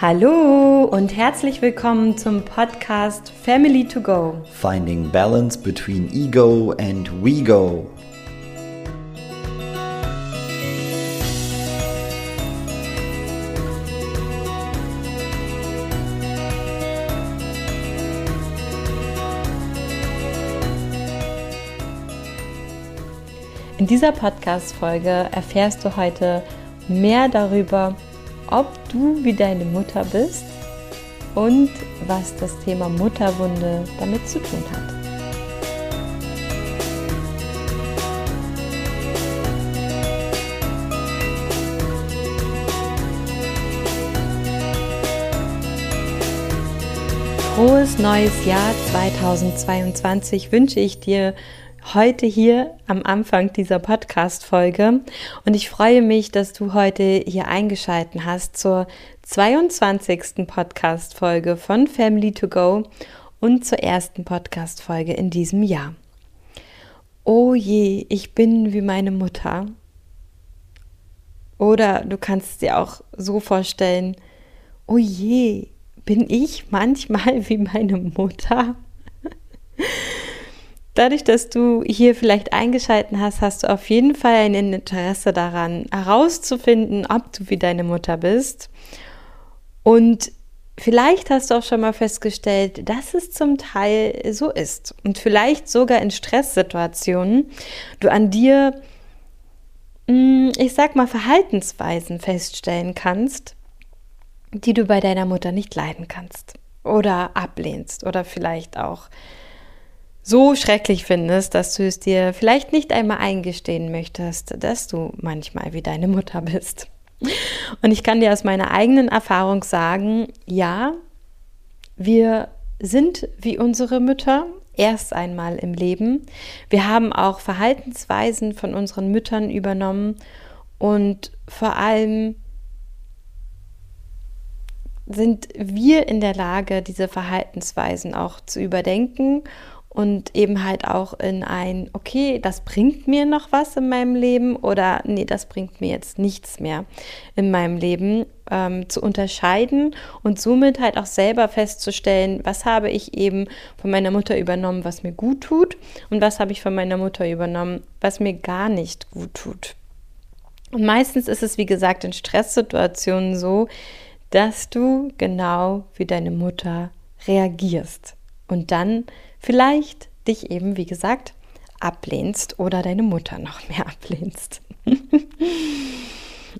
Hallo und herzlich willkommen zum Podcast Family to Go. Finding balance between ego and we go. In dieser Podcast-Folge erfährst du heute mehr darüber, ob du wie deine Mutter bist und was das Thema Mutterwunde damit zu tun hat. Frohes neues Jahr 2022 wünsche ich dir heute hier am Anfang dieser Podcast-Folge und ich freue mich, dass du heute hier eingeschalten hast zur 22. Podcast-Folge von Family to Go und zur ersten Podcast-Folge in diesem Jahr. Oh je, ich bin wie meine Mutter. Oder du kannst es dir auch so vorstellen, oh je, bin ich manchmal wie meine Mutter? Dadurch, dass du hier vielleicht eingeschalten hast, hast du auf jeden Fall ein Interesse daran, herauszufinden, ob du wie deine Mutter bist. Und vielleicht hast du auch schon mal festgestellt, dass es zum Teil so ist. Und vielleicht sogar in Stresssituationen du an dir, hm, ich sag mal, Verhaltensweisen feststellen kannst, die du bei deiner Mutter nicht leiden kannst oder ablehnst oder vielleicht auch so schrecklich findest, dass du es dir vielleicht nicht einmal eingestehen möchtest, dass du manchmal wie deine Mutter bist. Und ich kann dir aus meiner eigenen Erfahrung sagen, ja, wir sind wie unsere Mütter erst einmal im Leben. Wir haben auch Verhaltensweisen von unseren Müttern übernommen und vor allem sind wir in der Lage, diese Verhaltensweisen auch zu überdenken und eben halt auch in ein, okay, das bringt mir noch was in meinem Leben oder nee, das bringt mir jetzt nichts mehr in meinem Leben ähm, zu unterscheiden und somit halt auch selber festzustellen, was habe ich eben von meiner Mutter übernommen, was mir gut tut und was habe ich von meiner Mutter übernommen, was mir gar nicht gut tut. Und meistens ist es, wie gesagt, in Stresssituationen so, dass du genau wie deine Mutter reagierst und dann vielleicht dich eben, wie gesagt, ablehnst oder deine Mutter noch mehr ablehnst.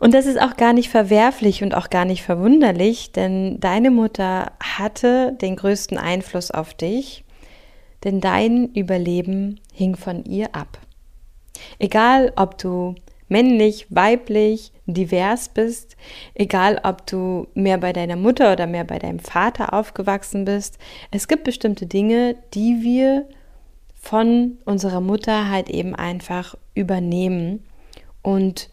und das ist auch gar nicht verwerflich und auch gar nicht verwunderlich, denn deine Mutter hatte den größten Einfluss auf dich, denn dein Überleben hing von ihr ab. Egal, ob du männlich, weiblich, divers bist, egal ob du mehr bei deiner Mutter oder mehr bei deinem Vater aufgewachsen bist. Es gibt bestimmte Dinge, die wir von unserer Mutter halt eben einfach übernehmen und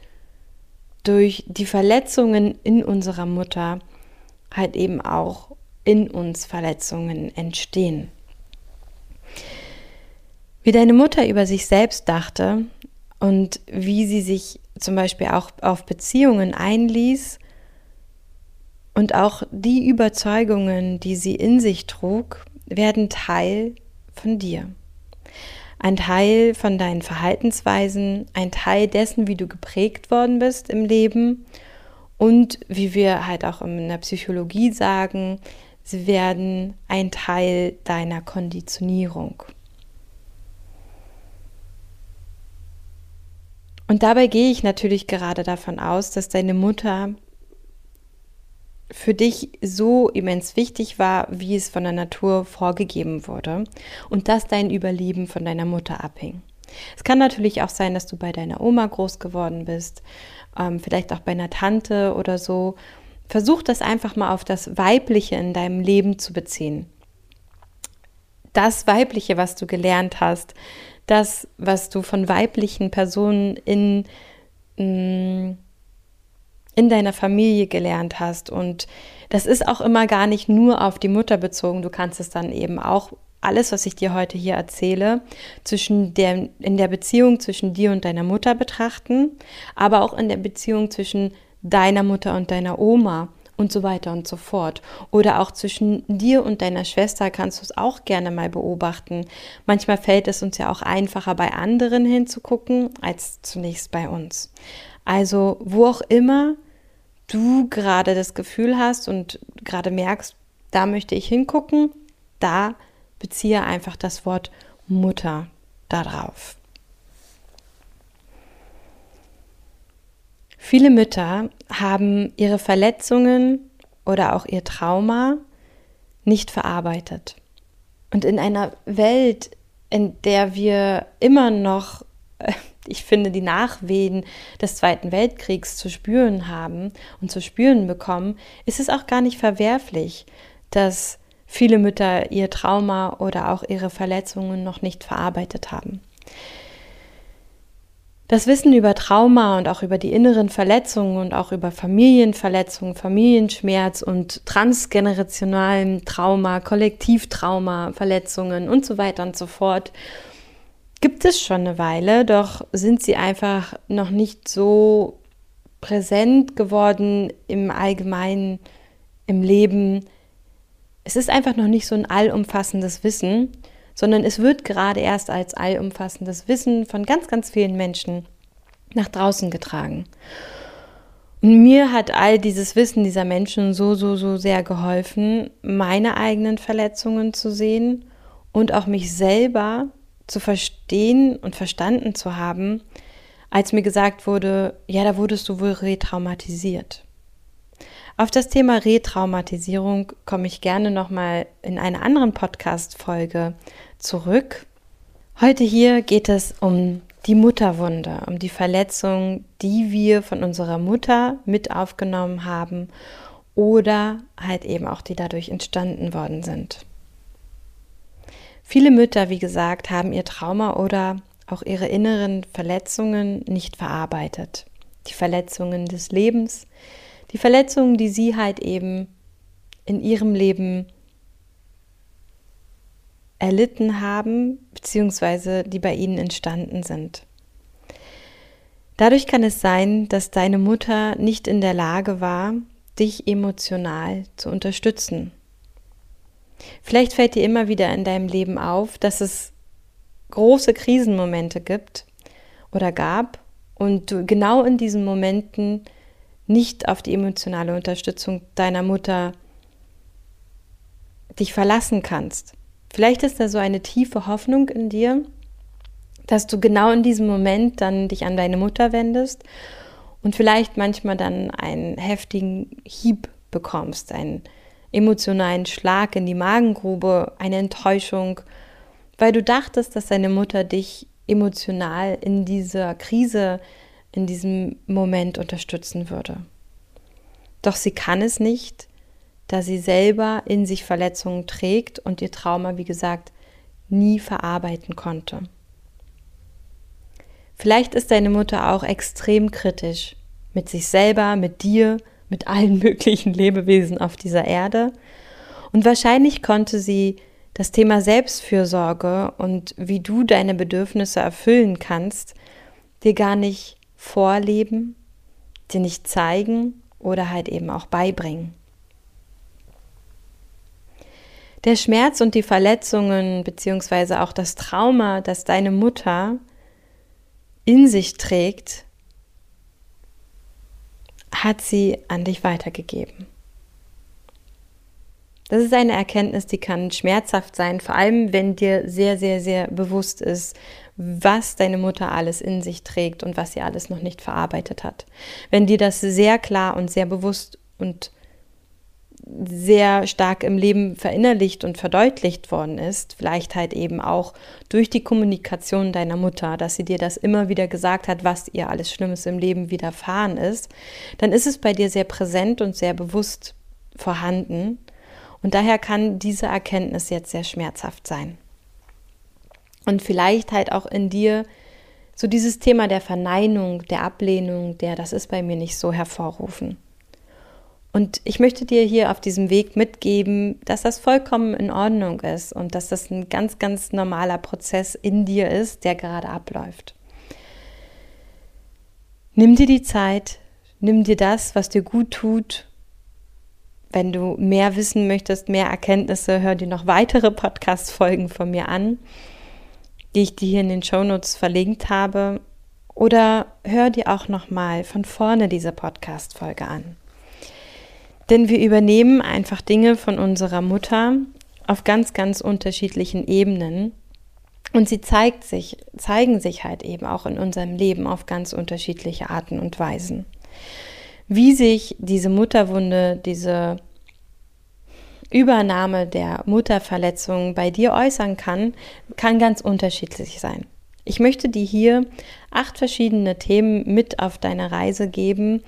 durch die Verletzungen in unserer Mutter halt eben auch in uns Verletzungen entstehen. Wie deine Mutter über sich selbst dachte, und wie sie sich zum Beispiel auch auf Beziehungen einließ und auch die Überzeugungen, die sie in sich trug, werden Teil von dir. Ein Teil von deinen Verhaltensweisen, ein Teil dessen, wie du geprägt worden bist im Leben und wie wir halt auch in der Psychologie sagen, sie werden ein Teil deiner Konditionierung. Und dabei gehe ich natürlich gerade davon aus, dass deine Mutter für dich so immens wichtig war, wie es von der Natur vorgegeben wurde und dass dein Überleben von deiner Mutter abhing. Es kann natürlich auch sein, dass du bei deiner Oma groß geworden bist, ähm, vielleicht auch bei einer Tante oder so. Versuch das einfach mal auf das Weibliche in deinem Leben zu beziehen. Das Weibliche, was du gelernt hast, das, was du von weiblichen Personen in, mm, in deiner Familie gelernt hast. Und das ist auch immer gar nicht nur auf die Mutter bezogen. Du kannst es dann eben auch alles, was ich dir heute hier erzähle, zwischen der, in der Beziehung zwischen dir und deiner Mutter betrachten, aber auch in der Beziehung zwischen deiner Mutter und deiner Oma und so weiter und so fort. Oder auch zwischen dir und deiner Schwester kannst du es auch gerne mal beobachten. Manchmal fällt es uns ja auch einfacher, bei anderen hinzugucken, als zunächst bei uns. Also, wo auch immer du gerade das Gefühl hast und gerade merkst, da möchte ich hingucken, da beziehe einfach das Wort Mutter darauf. Viele Mütter haben ihre Verletzungen oder auch ihr Trauma nicht verarbeitet. Und in einer Welt, in der wir immer noch, ich finde, die Nachwehen des Zweiten Weltkriegs zu spüren haben und zu spüren bekommen, ist es auch gar nicht verwerflich, dass viele Mütter ihr Trauma oder auch ihre Verletzungen noch nicht verarbeitet haben. Das Wissen über Trauma und auch über die inneren Verletzungen und auch über Familienverletzungen, Familienschmerz und transgenerationalen Trauma, Kollektivtrauma, Verletzungen und so weiter und so fort gibt es schon eine Weile, doch sind sie einfach noch nicht so präsent geworden im Allgemeinen, im Leben. Es ist einfach noch nicht so ein allumfassendes Wissen sondern es wird gerade erst als allumfassendes Wissen von ganz, ganz vielen Menschen nach draußen getragen. Und mir hat all dieses Wissen dieser Menschen so, so, so sehr geholfen, meine eigenen Verletzungen zu sehen und auch mich selber zu verstehen und verstanden zu haben, als mir gesagt wurde, ja, da wurdest du wohl retraumatisiert. Auf das Thema Retraumatisierung komme ich gerne nochmal in einer anderen Podcast-Folge zurück. Heute hier geht es um die Mutterwunde, um die Verletzung, die wir von unserer Mutter mit aufgenommen haben oder halt eben auch die dadurch entstanden worden sind. Viele Mütter, wie gesagt, haben ihr Trauma oder auch ihre inneren Verletzungen nicht verarbeitet. Die Verletzungen des Lebens, die Verletzungen, die sie halt eben in ihrem Leben erlitten haben, beziehungsweise die bei ihnen entstanden sind. Dadurch kann es sein, dass deine Mutter nicht in der Lage war, dich emotional zu unterstützen. Vielleicht fällt dir immer wieder in deinem Leben auf, dass es große Krisenmomente gibt oder gab und du genau in diesen Momenten nicht auf die emotionale Unterstützung deiner Mutter dich verlassen kannst. Vielleicht ist da so eine tiefe Hoffnung in dir, dass du genau in diesem Moment dann dich an deine Mutter wendest und vielleicht manchmal dann einen heftigen Hieb bekommst, einen emotionalen Schlag in die Magengrube, eine Enttäuschung, weil du dachtest, dass deine Mutter dich emotional in dieser Krise in diesem Moment unterstützen würde. Doch sie kann es nicht, da sie selber in sich Verletzungen trägt und ihr Trauma, wie gesagt, nie verarbeiten konnte. Vielleicht ist deine Mutter auch extrem kritisch mit sich selber, mit dir, mit allen möglichen Lebewesen auf dieser Erde. Und wahrscheinlich konnte sie das Thema Selbstfürsorge und wie du deine Bedürfnisse erfüllen kannst, dir gar nicht vorleben, dir nicht zeigen oder halt eben auch beibringen. Der Schmerz und die Verletzungen beziehungsweise auch das Trauma, das deine Mutter in sich trägt, hat sie an dich weitergegeben. Das ist eine Erkenntnis, die kann schmerzhaft sein, vor allem wenn dir sehr, sehr, sehr bewusst ist, was deine Mutter alles in sich trägt und was sie alles noch nicht verarbeitet hat. Wenn dir das sehr klar und sehr bewusst und sehr stark im Leben verinnerlicht und verdeutlicht worden ist, vielleicht halt eben auch durch die Kommunikation deiner Mutter, dass sie dir das immer wieder gesagt hat, was ihr alles Schlimmes im Leben widerfahren ist, dann ist es bei dir sehr präsent und sehr bewusst vorhanden. Und daher kann diese Erkenntnis jetzt sehr schmerzhaft sein und vielleicht halt auch in dir so dieses Thema der Verneinung, der Ablehnung, der das ist bei mir nicht so hervorrufen. Und ich möchte dir hier auf diesem Weg mitgeben, dass das vollkommen in Ordnung ist und dass das ein ganz, ganz normaler Prozess in dir ist, der gerade abläuft. Nimm dir die Zeit, nimm dir das, was dir gut tut Wenn du mehr wissen möchtest, mehr Erkenntnisse, hör dir noch weitere Podcast-Folgen von mir an, die ich dir hier in den Shownotes verlinkt habe. Oder hör dir auch nochmal von vorne diese Podcast-Folge an. Denn wir übernehmen einfach Dinge von unserer Mutter auf ganz, ganz unterschiedlichen Ebenen. Und sie zeigt sich, zeigen sich halt eben auch in unserem Leben auf ganz unterschiedliche Arten und Weisen. Wie sich diese Mutterwunde, diese Übernahme der Mutterverletzung bei dir äußern kann, kann ganz unterschiedlich sein. Ich möchte dir hier acht verschiedene Themen mit auf deine Reise geben,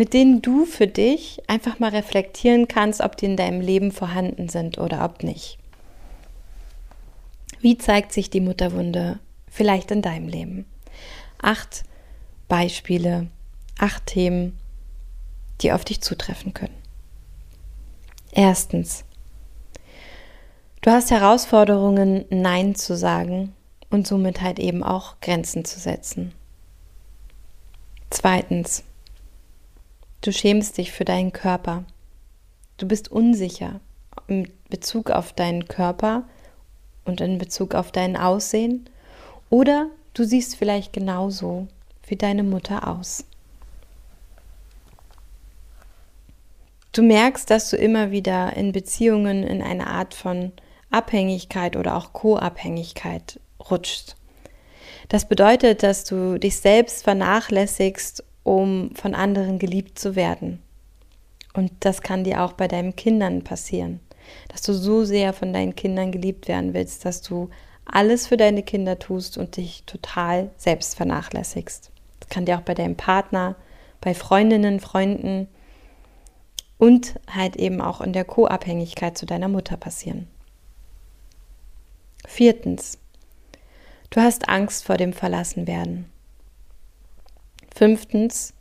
mit denen du für dich einfach mal reflektieren kannst, ob die in deinem Leben vorhanden sind oder ob nicht. Wie zeigt sich die Mutterwunde vielleicht in deinem Leben? Acht Beispiele, acht Themen, die auf dich zutreffen können. Erstens, du hast Herausforderungen, Nein zu sagen und somit halt eben auch Grenzen zu setzen. Zweitens, du schämst dich für deinen Körper. Du bist unsicher in Bezug auf deinen Körper und in Bezug auf dein Aussehen oder du siehst vielleicht genauso wie deine Mutter aus. Du merkst, dass du immer wieder in Beziehungen in eine Art von Abhängigkeit oder auch Co-Abhängigkeit rutschst. Das bedeutet, dass du dich selbst vernachlässigst, um von anderen geliebt zu werden. Und das kann dir auch bei deinen Kindern passieren, dass du so sehr von deinen Kindern geliebt werden willst, dass du alles für deine Kinder tust und dich total selbst vernachlässigst. Das kann dir auch bei deinem Partner, bei Freundinnen, Freunden und halt eben auch in der Co-Abhängigkeit zu deiner Mutter passieren. Viertens, du hast Angst vor dem Verlassenwerden. Fünftens,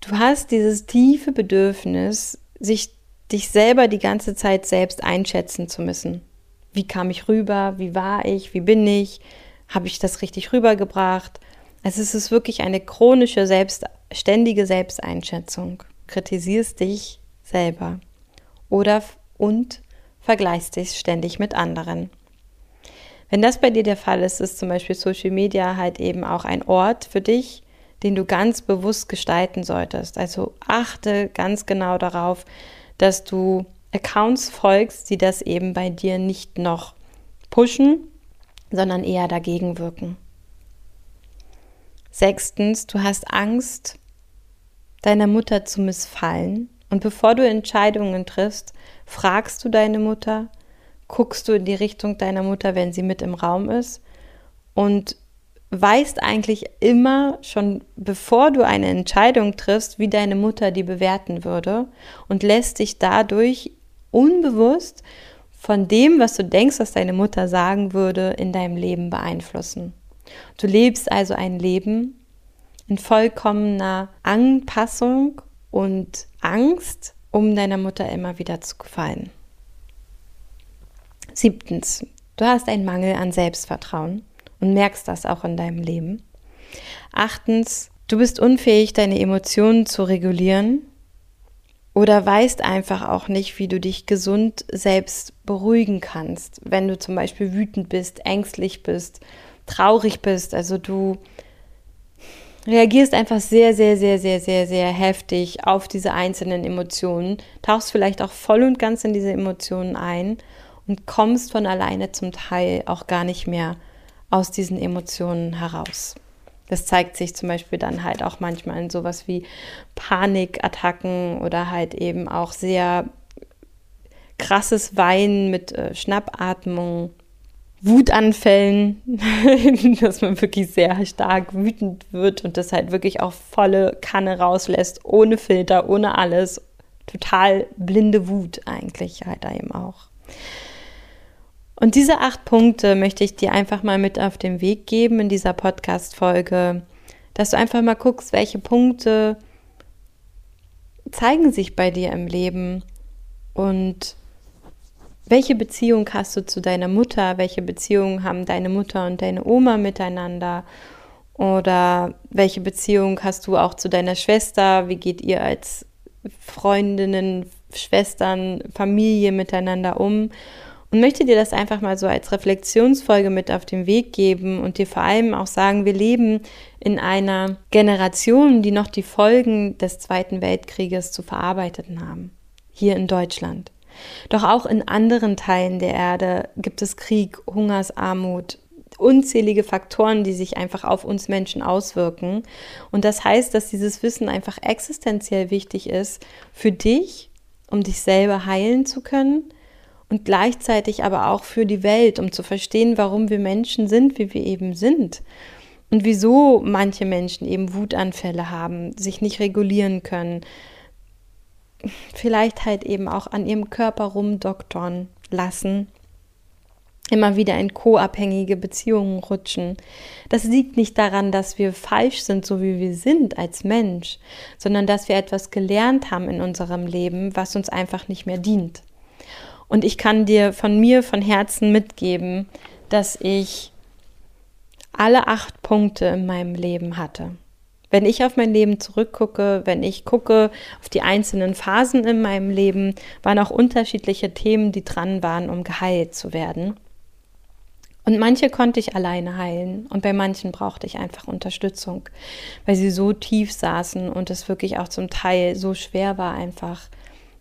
du hast dieses tiefe Bedürfnis, sich dich selber die ganze Zeit selbst einschätzen zu müssen. Wie kam ich rüber? Wie war ich? Wie bin ich? Habe ich das richtig rübergebracht? Also es ist wirklich eine chronische, selbst, ständige Selbsteinschätzung. Kritisierst dich selber oder und vergleichst dich ständig mit anderen. Wenn das bei dir der Fall ist, ist zum Beispiel Social Media halt eben auch ein Ort für dich, den du ganz bewusst gestalten solltest. Also achte ganz genau darauf, dass du Accounts folgst, die das eben bei dir nicht noch pushen, sondern eher dagegen wirken. Sechstens, du hast Angst, deiner Mutter zu missfallen. Und bevor du Entscheidungen triffst, fragst du deine Mutter, guckst du in die Richtung deiner Mutter, wenn sie mit im Raum ist und weißt eigentlich immer schon, bevor du eine Entscheidung triffst, wie deine Mutter die bewerten würde und lässt dich dadurch unbewusst von dem, was du denkst, was deine Mutter sagen würde, in deinem Leben beeinflussen. Du lebst also ein Leben in vollkommener Anpassung und Angst, um deiner Mutter immer wieder zu gefallen. Siebtens, du hast einen Mangel an Selbstvertrauen und merkst das auch in deinem Leben. Achtens, du bist unfähig, deine Emotionen zu regulieren oder weißt einfach auch nicht, wie du dich gesund selbst beruhigen kannst, wenn du zum Beispiel wütend bist, ängstlich bist, traurig bist. Also du reagierst einfach sehr, sehr, sehr, sehr, sehr, sehr heftig auf diese einzelnen Emotionen, tauchst vielleicht auch voll und ganz in diese Emotionen ein und kommst von alleine zum Teil auch gar nicht mehr aus diesen Emotionen heraus. Das zeigt sich zum Beispiel dann halt auch manchmal in sowas wie Panikattacken oder halt eben auch sehr krasses Weinen mit äh, Schnappatmung, Wutanfällen, dass man wirklich sehr stark wütend wird und das halt wirklich auch volle Kanne rauslässt, ohne Filter, ohne alles. Total blinde Wut eigentlich halt da eben auch. Und diese acht Punkte möchte ich dir einfach mal mit auf den Weg geben in dieser Podcast-Folge, dass du einfach mal guckst, welche Punkte zeigen sich bei dir im Leben und welche Beziehung hast du zu deiner Mutter, welche Beziehung haben deine Mutter und deine Oma miteinander? Oder welche Beziehung hast du auch zu deiner Schwester, wie geht ihr als Freundinnen, Schwestern, Familie miteinander um und möchte dir das einfach mal so als Reflexionsfolge mit auf den Weg geben und dir vor allem auch sagen, wir leben in einer Generation, die noch die Folgen des Zweiten Weltkrieges zu verarbeiten haben, hier in Deutschland. Doch auch in anderen Teilen der Erde gibt es Krieg, Hungersarmut, unzählige Faktoren, die sich einfach auf uns Menschen auswirken. Und das heißt, dass dieses Wissen einfach existenziell wichtig ist für dich, um dich selber heilen zu können und gleichzeitig aber auch für die Welt, um zu verstehen, warum wir Menschen sind, wie wir eben sind. Und wieso manche Menschen eben Wutanfälle haben, sich nicht regulieren können, vielleicht halt eben auch an ihrem Körper rumdoktern lassen immer wieder in co-abhängige Beziehungen rutschen. Das liegt nicht daran, dass wir falsch sind, so wie wir sind als Mensch, sondern dass wir etwas gelernt haben in unserem Leben, was uns einfach nicht mehr dient. Und ich kann dir von mir von Herzen mitgeben, dass ich alle acht Punkte in meinem Leben hatte. Wenn ich auf mein Leben zurückgucke, wenn ich gucke auf die einzelnen Phasen in meinem Leben, waren auch unterschiedliche Themen, die dran waren, um geheilt zu werden. Und manche konnte ich alleine heilen und bei manchen brauchte ich einfach Unterstützung, weil sie so tief saßen und es wirklich auch zum Teil so schwer war, einfach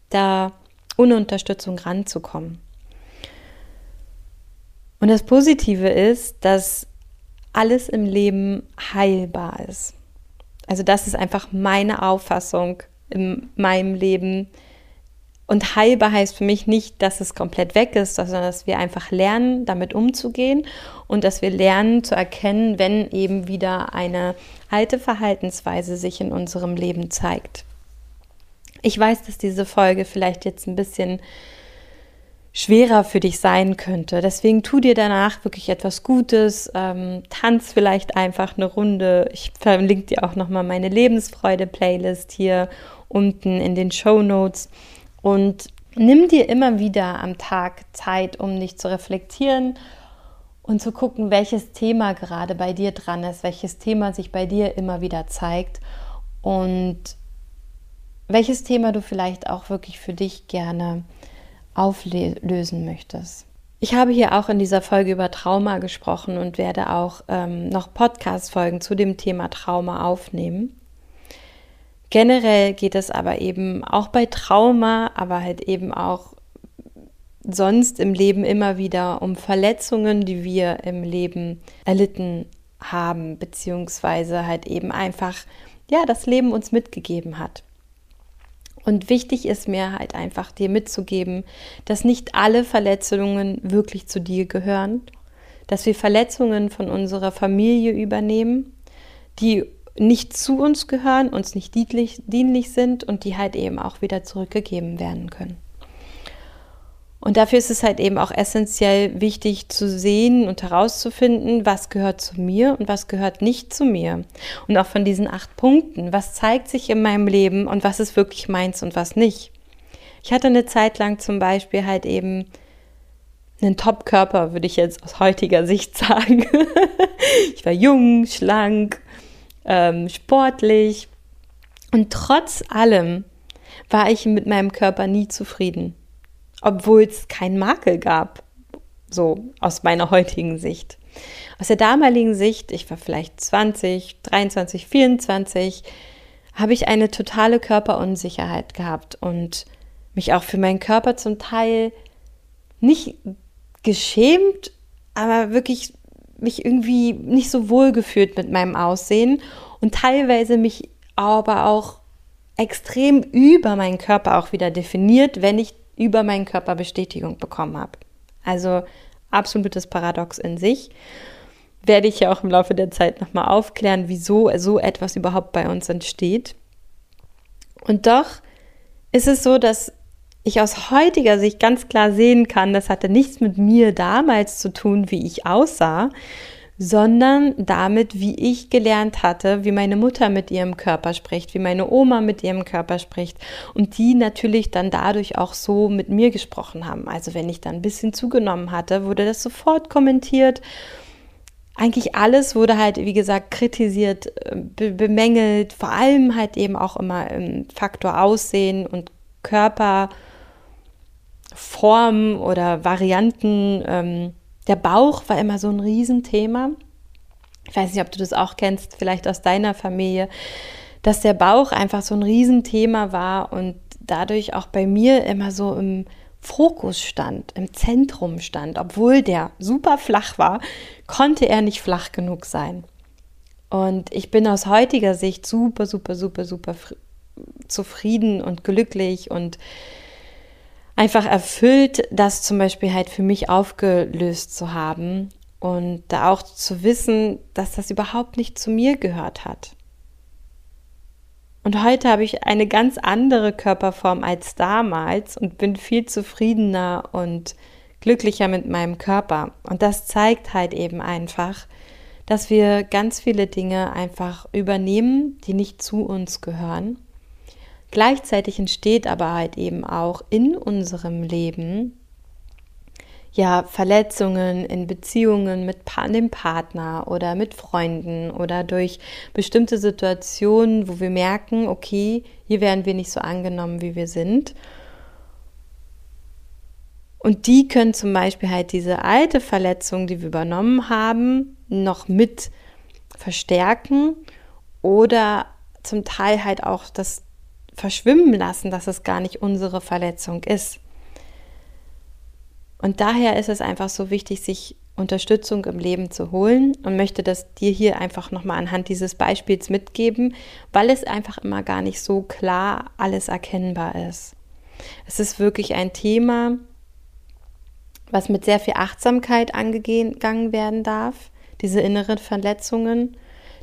da ohne Unterstützung ranzukommen. Und das Positive ist, dass alles im Leben heilbar ist. Also das ist einfach meine Auffassung in meinem Leben, und heilbar heißt für mich nicht, dass es komplett weg ist, sondern dass wir einfach lernen, damit umzugehen und dass wir lernen zu erkennen, wenn eben wieder eine alte Verhaltensweise sich in unserem Leben zeigt. Ich weiß, dass diese Folge vielleicht jetzt ein bisschen schwerer für dich sein könnte. Deswegen tu dir danach wirklich etwas Gutes, ähm, tanz vielleicht einfach eine Runde. Ich verlinke dir auch nochmal meine Lebensfreude-Playlist hier unten in den Show Notes. Und nimm dir immer wieder am Tag Zeit, um dich zu reflektieren und zu gucken, welches Thema gerade bei dir dran ist, welches Thema sich bei dir immer wieder zeigt und welches Thema du vielleicht auch wirklich für dich gerne auflösen möchtest. Ich habe hier auch in dieser Folge über Trauma gesprochen und werde auch ähm, noch Podcast-Folgen zu dem Thema Trauma aufnehmen. Generell geht es aber eben auch bei Trauma, aber halt eben auch sonst im Leben immer wieder um Verletzungen, die wir im Leben erlitten haben, beziehungsweise halt eben einfach, ja, das Leben uns mitgegeben hat. Und wichtig ist mir halt einfach dir mitzugeben, dass nicht alle Verletzungen wirklich zu dir gehören, dass wir Verletzungen von unserer Familie übernehmen, die nicht zu uns gehören, uns nicht dienlich, dienlich sind und die halt eben auch wieder zurückgegeben werden können. Und dafür ist es halt eben auch essentiell wichtig zu sehen und herauszufinden, was gehört zu mir und was gehört nicht zu mir. Und auch von diesen acht Punkten, was zeigt sich in meinem Leben und was ist wirklich meins und was nicht. Ich hatte eine Zeit lang zum Beispiel halt eben einen Top-Körper, würde ich jetzt aus heutiger Sicht sagen. ich war jung, schlank, ähm, sportlich. Und trotz allem war ich mit meinem Körper nie zufrieden, obwohl es keinen Makel gab, so aus meiner heutigen Sicht. Aus der damaligen Sicht, ich war vielleicht 20, 23, 24, habe ich eine totale Körperunsicherheit gehabt und mich auch für meinen Körper zum Teil nicht geschämt, aber wirklich mich irgendwie nicht so wohl gefühlt mit meinem Aussehen und teilweise mich aber auch extrem über meinen Körper auch wieder definiert, wenn ich über meinen Körper Bestätigung bekommen habe. Also absolutes Paradox in sich. Werde ich ja auch im Laufe der Zeit nochmal aufklären, wieso so etwas überhaupt bei uns entsteht. Und doch ist es so, dass ich aus heutiger Sicht ganz klar sehen kann, das hatte nichts mit mir damals zu tun, wie ich aussah, sondern damit, wie ich gelernt hatte, wie meine Mutter mit ihrem Körper spricht, wie meine Oma mit ihrem Körper spricht und die natürlich dann dadurch auch so mit mir gesprochen haben. Also wenn ich dann ein bisschen zugenommen hatte, wurde das sofort kommentiert. eigentlich alles wurde halt, wie gesagt, kritisiert, be bemängelt, vor allem halt eben auch immer im Faktor Aussehen und Körperform oder Varianten. Ähm, der Bauch war immer so ein Riesenthema. Ich weiß nicht, ob du das auch kennst, vielleicht aus deiner Familie, dass der Bauch einfach so ein Riesenthema war und dadurch auch bei mir immer so im Fokus stand, im Zentrum stand. Obwohl der super flach war, konnte er nicht flach genug sein. Und ich bin aus heutiger Sicht super, super, super, super zufrieden und glücklich und einfach erfüllt, das zum Beispiel halt für mich aufgelöst zu haben und da auch zu wissen, dass das überhaupt nicht zu mir gehört hat. Und heute habe ich eine ganz andere Körperform als damals und bin viel zufriedener und glücklicher mit meinem Körper. Und das zeigt halt eben einfach, dass wir ganz viele Dinge einfach übernehmen, die nicht zu uns gehören. Gleichzeitig entsteht aber halt eben auch in unserem Leben ja, Verletzungen in Beziehungen mit dem Partner oder mit Freunden oder durch bestimmte Situationen, wo wir merken, okay, hier werden wir nicht so angenommen, wie wir sind. Und die können zum Beispiel halt diese alte Verletzung, die wir übernommen haben, noch mit verstärken oder zum Teil halt auch das verschwimmen lassen, dass es gar nicht unsere Verletzung ist. Und daher ist es einfach so wichtig, sich Unterstützung im Leben zu holen und möchte das dir hier einfach nochmal anhand dieses Beispiels mitgeben, weil es einfach immer gar nicht so klar alles erkennbar ist. Es ist wirklich ein Thema, was mit sehr viel Achtsamkeit angegangen werden darf, diese inneren Verletzungen,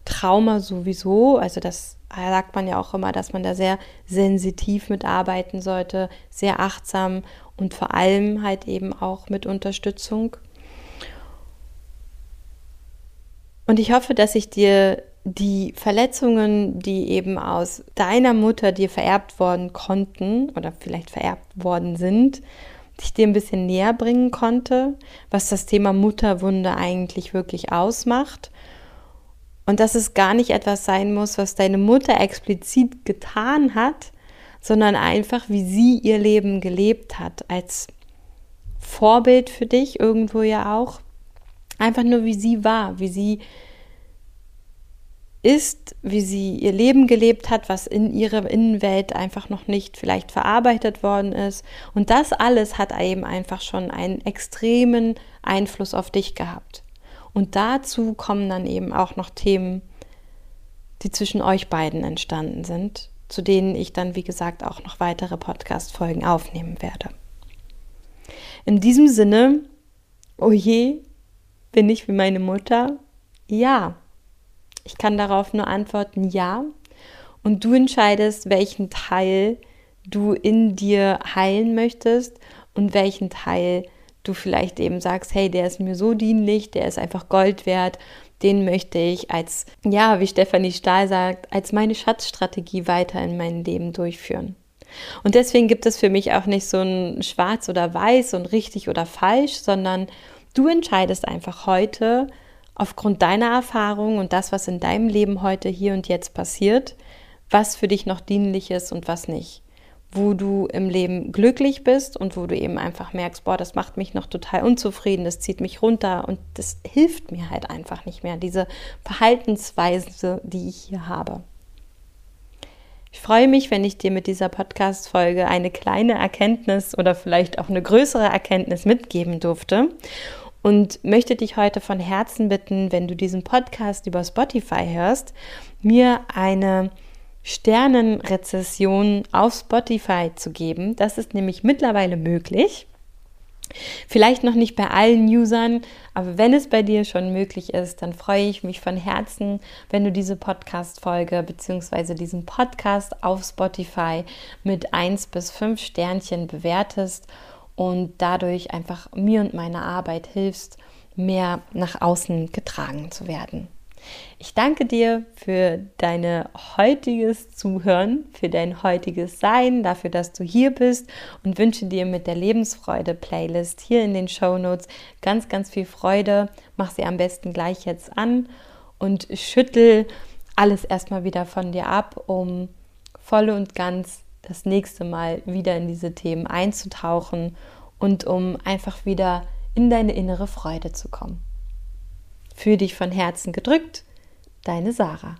Trauma sowieso, also das sagt man ja auch immer, dass man da sehr sensitiv mitarbeiten sollte, sehr achtsam und vor allem halt eben auch mit Unterstützung. Und ich hoffe, dass ich dir die Verletzungen, die eben aus deiner Mutter dir vererbt worden konnten oder vielleicht vererbt worden sind, ich dir ein bisschen näher bringen konnte, was das Thema Mutterwunde eigentlich wirklich ausmacht. Und dass es gar nicht etwas sein muss, was deine Mutter explizit getan hat, sondern einfach, wie sie ihr Leben gelebt hat, als Vorbild für dich irgendwo ja auch. Einfach nur, wie sie war, wie sie ist, wie sie ihr Leben gelebt hat, was in ihrer Innenwelt einfach noch nicht vielleicht verarbeitet worden ist. Und das alles hat eben einfach schon einen extremen Einfluss auf dich gehabt. Und dazu kommen dann eben auch noch Themen, die zwischen euch beiden entstanden sind, zu denen ich dann, wie gesagt, auch noch weitere Podcast-Folgen aufnehmen werde. In diesem Sinne, oh je, bin ich wie meine Mutter? Ja. Ich kann darauf nur antworten, ja. Und du entscheidest, welchen Teil du in dir heilen möchtest und welchen Teil du vielleicht eben sagst, hey, der ist mir so dienlich, der ist einfach Gold wert den möchte ich als, ja, wie Stefanie Stahl sagt, als meine Schatzstrategie weiter in meinem Leben durchführen. Und deswegen gibt es für mich auch nicht so ein Schwarz oder Weiß und richtig oder falsch, sondern du entscheidest einfach heute aufgrund deiner Erfahrung und das, was in deinem Leben heute hier und jetzt passiert, was für dich noch dienlich ist und was nicht wo du im Leben glücklich bist und wo du eben einfach merkst, boah, das macht mich noch total unzufrieden, das zieht mich runter und das hilft mir halt einfach nicht mehr, diese Verhaltensweise, die ich hier habe. Ich freue mich, wenn ich dir mit dieser Podcast-Folge eine kleine Erkenntnis oder vielleicht auch eine größere Erkenntnis mitgeben durfte und möchte dich heute von Herzen bitten, wenn du diesen Podcast über Spotify hörst, mir eine Sternenrezession auf Spotify zu geben. Das ist nämlich mittlerweile möglich. Vielleicht noch nicht bei allen Usern, aber wenn es bei dir schon möglich ist, dann freue ich mich von Herzen, wenn du diese Podcast-Folge bzw. diesen Podcast auf Spotify mit 1 bis 5 Sternchen bewertest und dadurch einfach mir und meiner Arbeit hilfst, mehr nach außen getragen zu werden. Ich danke dir für dein heutiges Zuhören, für dein heutiges Sein, dafür, dass du hier bist und wünsche dir mit der Lebensfreude-Playlist hier in den Show Notes ganz, ganz viel Freude. Mach sie am besten gleich jetzt an und schüttel alles erstmal wieder von dir ab, um voll und ganz das nächste Mal wieder in diese Themen einzutauchen und um einfach wieder in deine innere Freude zu kommen. Fühl dich von Herzen gedrückt, deine Sarah.